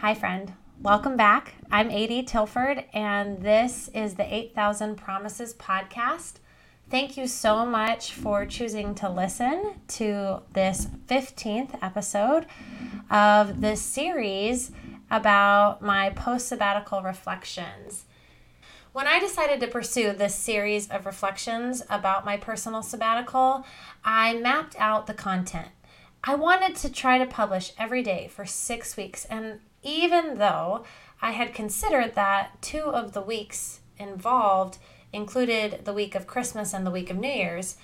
Hi, friend. Welcome back. I'm Adi Tilford, and this is the 8000 Promises podcast. Thank you so much for choosing to listen to this 15th episode of this series about my post sabbatical reflections. When I decided to pursue this series of reflections about my personal sabbatical, I mapped out the content. I wanted to try to publish every day for six weeks, and even though I had considered that two of the weeks involved included the week of Christmas and the week of New Year's,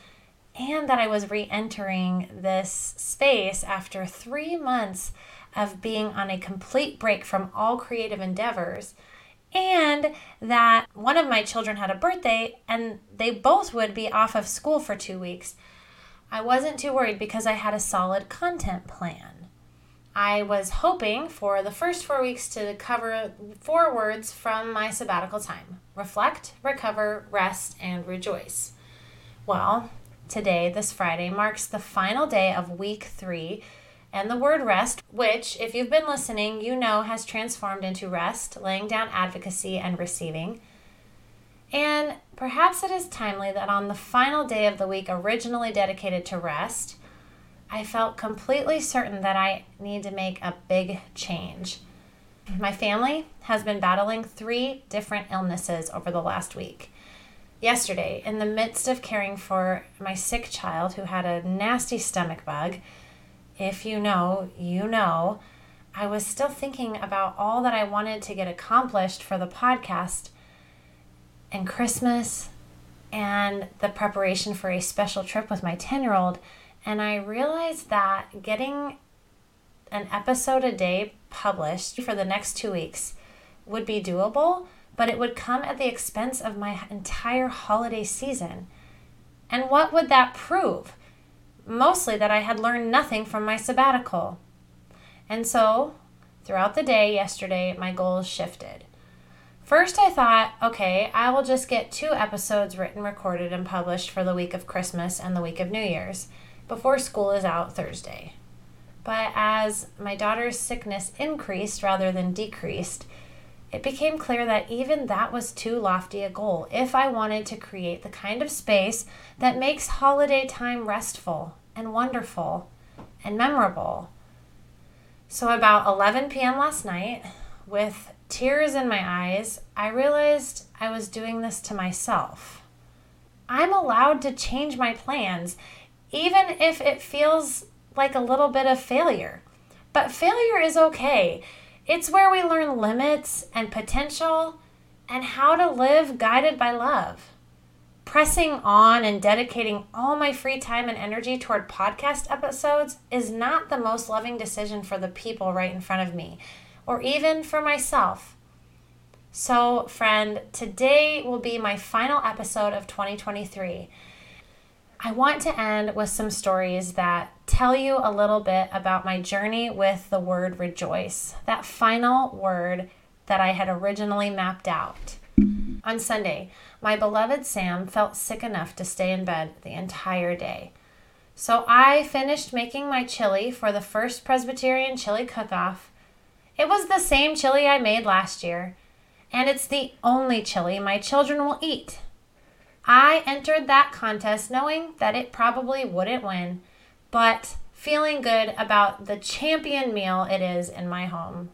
and that I was re entering this space after three months of being on a complete break from all creative endeavors, and that one of my children had a birthday and they both would be off of school for two weeks. I wasn't too worried because I had a solid content plan. I was hoping for the first four weeks to cover four words from my sabbatical time reflect, recover, rest, and rejoice. Well, today, this Friday, marks the final day of week three, and the word rest, which, if you've been listening, you know has transformed into rest, laying down advocacy, and receiving. And perhaps it is timely that on the final day of the week originally dedicated to rest, I felt completely certain that I need to make a big change. My family has been battling three different illnesses over the last week. Yesterday, in the midst of caring for my sick child who had a nasty stomach bug, if you know, you know, I was still thinking about all that I wanted to get accomplished for the podcast and Christmas and the preparation for a special trip with my 10 year old and I realized that getting an episode a day published for the next two weeks would be doable, but it would come at the expense of my entire holiday season. And what would that prove? Mostly that I had learned nothing from my sabbatical. And so, throughout the day yesterday, my goals shifted. First, I thought, okay, I will just get two episodes written, recorded, and published for the week of Christmas and the week of New Year's before school is out Thursday. But as my daughter's sickness increased rather than decreased, it became clear that even that was too lofty a goal if I wanted to create the kind of space that makes holiday time restful and wonderful and memorable. So, about 11 p.m. last night, with tears in my eyes, I realized I was doing this to myself. I'm allowed to change my plans even if it feels like a little bit of failure. But failure is okay. It's where we learn limits and potential and how to live guided by love. Pressing on and dedicating all my free time and energy toward podcast episodes is not the most loving decision for the people right in front of me, or even for myself. So, friend, today will be my final episode of 2023. I want to end with some stories that tell you a little bit about my journey with the word rejoice, that final word that I had originally mapped out. On Sunday, my beloved Sam felt sick enough to stay in bed the entire day. So I finished making my chili for the first Presbyterian chili cook off. It was the same chili I made last year, and it's the only chili my children will eat I entered that contest knowing that it probably wouldn't win, but feeling good about the champion meal it is in my home.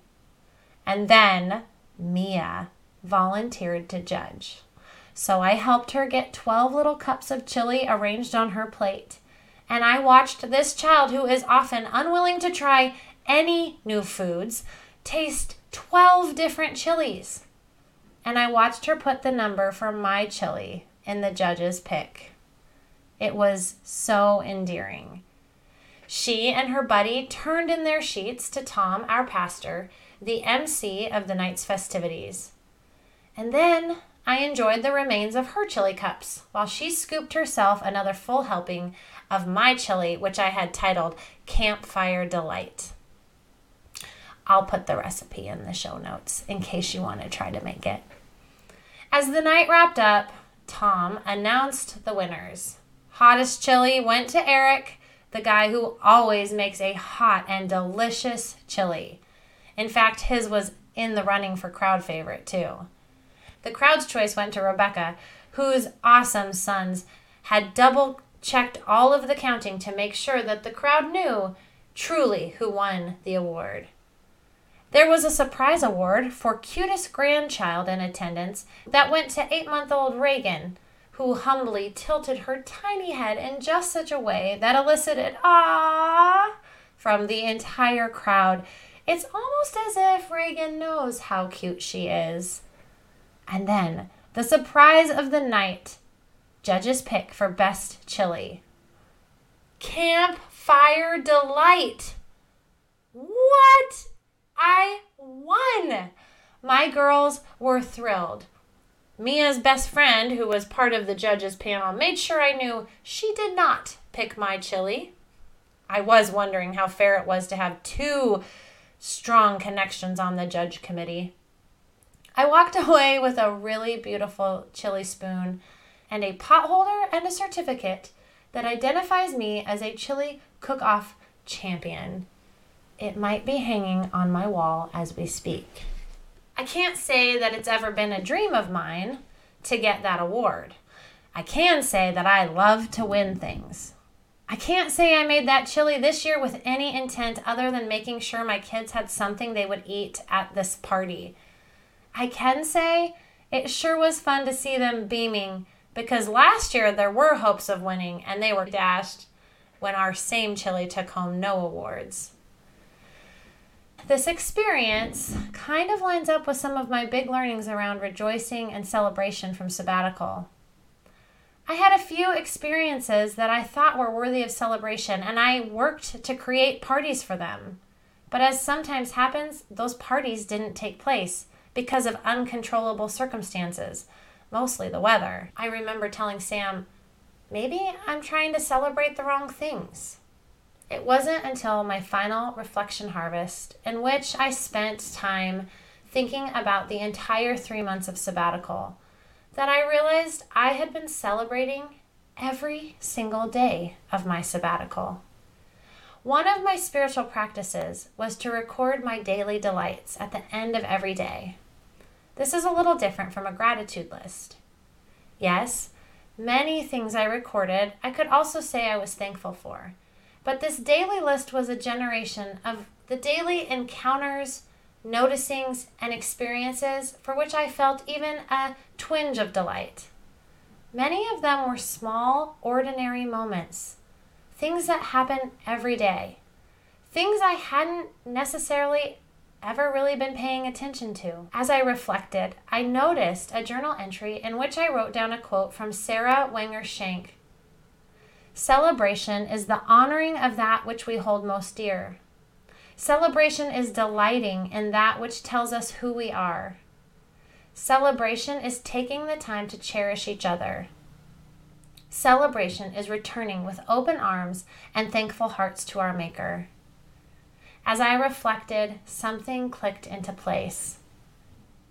And then Mia volunteered to judge. So I helped her get 12 little cups of chili arranged on her plate. And I watched this child, who is often unwilling to try any new foods, taste 12 different chilies. And I watched her put the number for my chili in the judge's pick. It was so endearing. She and her buddy turned in their sheets to Tom, our pastor, the MC of the night's festivities. And then I enjoyed the remains of her chili cups while she scooped herself another full helping of my chili, which I had titled Campfire Delight. I'll put the recipe in the show notes in case you want to try to make it. As the night wrapped up, Tom announced the winners. Hottest chili went to Eric, the guy who always makes a hot and delicious chili. In fact, his was in the running for crowd favorite, too. The crowd's choice went to Rebecca, whose awesome sons had double checked all of the counting to make sure that the crowd knew truly who won the award. There was a surprise award for cutest grandchild in attendance that went to eight month old Reagan, who humbly tilted her tiny head in just such a way that elicited ah from the entire crowd. It's almost as if Reagan knows how cute she is. And then the surprise of the night judges pick for best chili. Campfire Delight. What? I won! My girls were thrilled. Mia's best friend, who was part of the judges panel, made sure I knew she did not pick my chili. I was wondering how fair it was to have two strong connections on the judge committee. I walked away with a really beautiful chili spoon and a pot holder and a certificate that identifies me as a chili cook off champion. It might be hanging on my wall as we speak. I can't say that it's ever been a dream of mine to get that award. I can say that I love to win things. I can't say I made that chili this year with any intent other than making sure my kids had something they would eat at this party. I can say it sure was fun to see them beaming because last year there were hopes of winning and they were dashed when our same chili took home no awards. This experience kind of lines up with some of my big learnings around rejoicing and celebration from sabbatical. I had a few experiences that I thought were worthy of celebration, and I worked to create parties for them. But as sometimes happens, those parties didn't take place because of uncontrollable circumstances, mostly the weather. I remember telling Sam, maybe I'm trying to celebrate the wrong things. It wasn't until my final reflection harvest, in which I spent time thinking about the entire three months of sabbatical, that I realized I had been celebrating every single day of my sabbatical. One of my spiritual practices was to record my daily delights at the end of every day. This is a little different from a gratitude list. Yes, many things I recorded I could also say I was thankful for, but this daily list was a generation of the daily encounters, noticings, and experiences for which I felt even a twinge of delight. Many of them were small, ordinary moments, things that happen every day, things I hadn't necessarily ever really been paying attention to. As I reflected, I noticed a journal entry in which I wrote down a quote from Sara Wenger Shenk. Celebration is the honoring of that which we hold most dear. Celebration is delighting in that which tells us who we are. Celebration is taking the time to cherish each other. Celebration is returning with open arms and thankful hearts to our Maker. As I reflected, something clicked into place.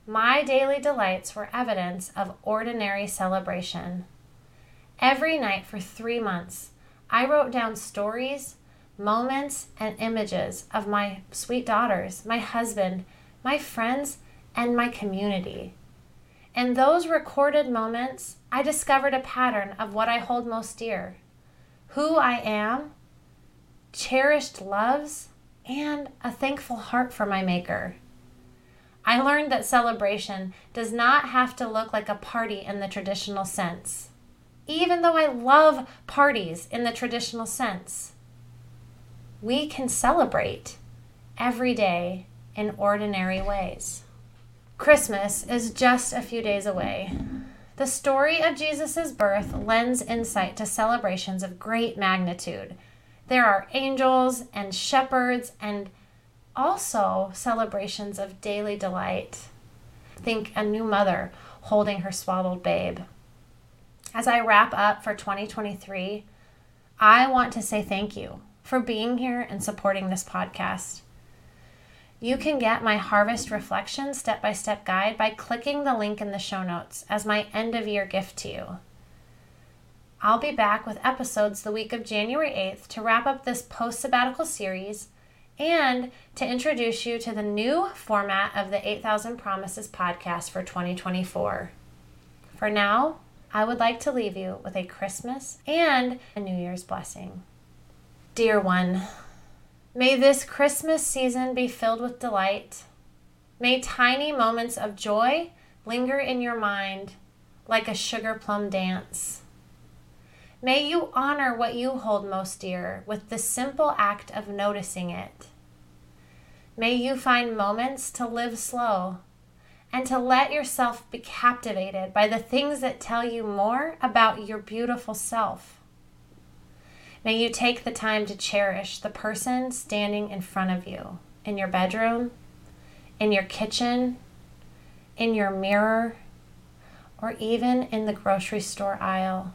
My daily delights were evidence of ordinary celebration. Every night for three months, I wrote down stories, moments, and images of my sweet daughters, my husband, my friends, and my community. In those recorded moments, I discovered a pattern of what I hold most dear who I am, cherished loves, and a thankful heart for my Maker. I learned that celebration does not have to look like a party in the traditional sense, even though I love parties in the traditional sense. We can celebrate every day in ordinary ways. Christmas is just a few days away. The story of Jesus' birth lends insight to celebrations of great magnitude there are angels and shepherds and also celebrations of daily delight. Think a new mother holding her swaddled babe. As I wrap up for 2023, I want to say thank you for being here and supporting this podcast. You can get my Harvest Reflection step by step guide by clicking the link in the show notes as my end of year gift to you. I'll be back with episodes the week of January 8th to wrap up this post sabbatical series and to introduce you to the new format of the 8000 Promises podcast for 2024. For now, I would like to leave you with a Christmas and a New Year's blessing. Dear one, may this Christmas season be filled with delight. May tiny moments of joy linger in your mind like a sugar plum dance. May you honor what you hold most dear with the simple act of noticing it. May you find moments to live slow and to let yourself be captivated by the things that tell you more about your beautiful self. May you take the time to cherish the person standing in front of you in your bedroom, in your kitchen, in your mirror, or even in the grocery store aisle.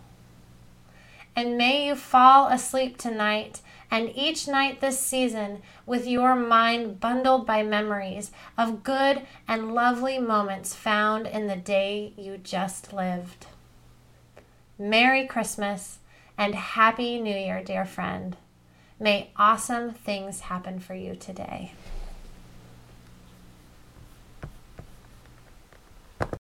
And may you fall asleep tonight and each night this season with your mind bundled by memories of good and lovely moments found in the day you just lived. Merry Christmas and Happy New Year, dear friend. May awesome things happen for you today.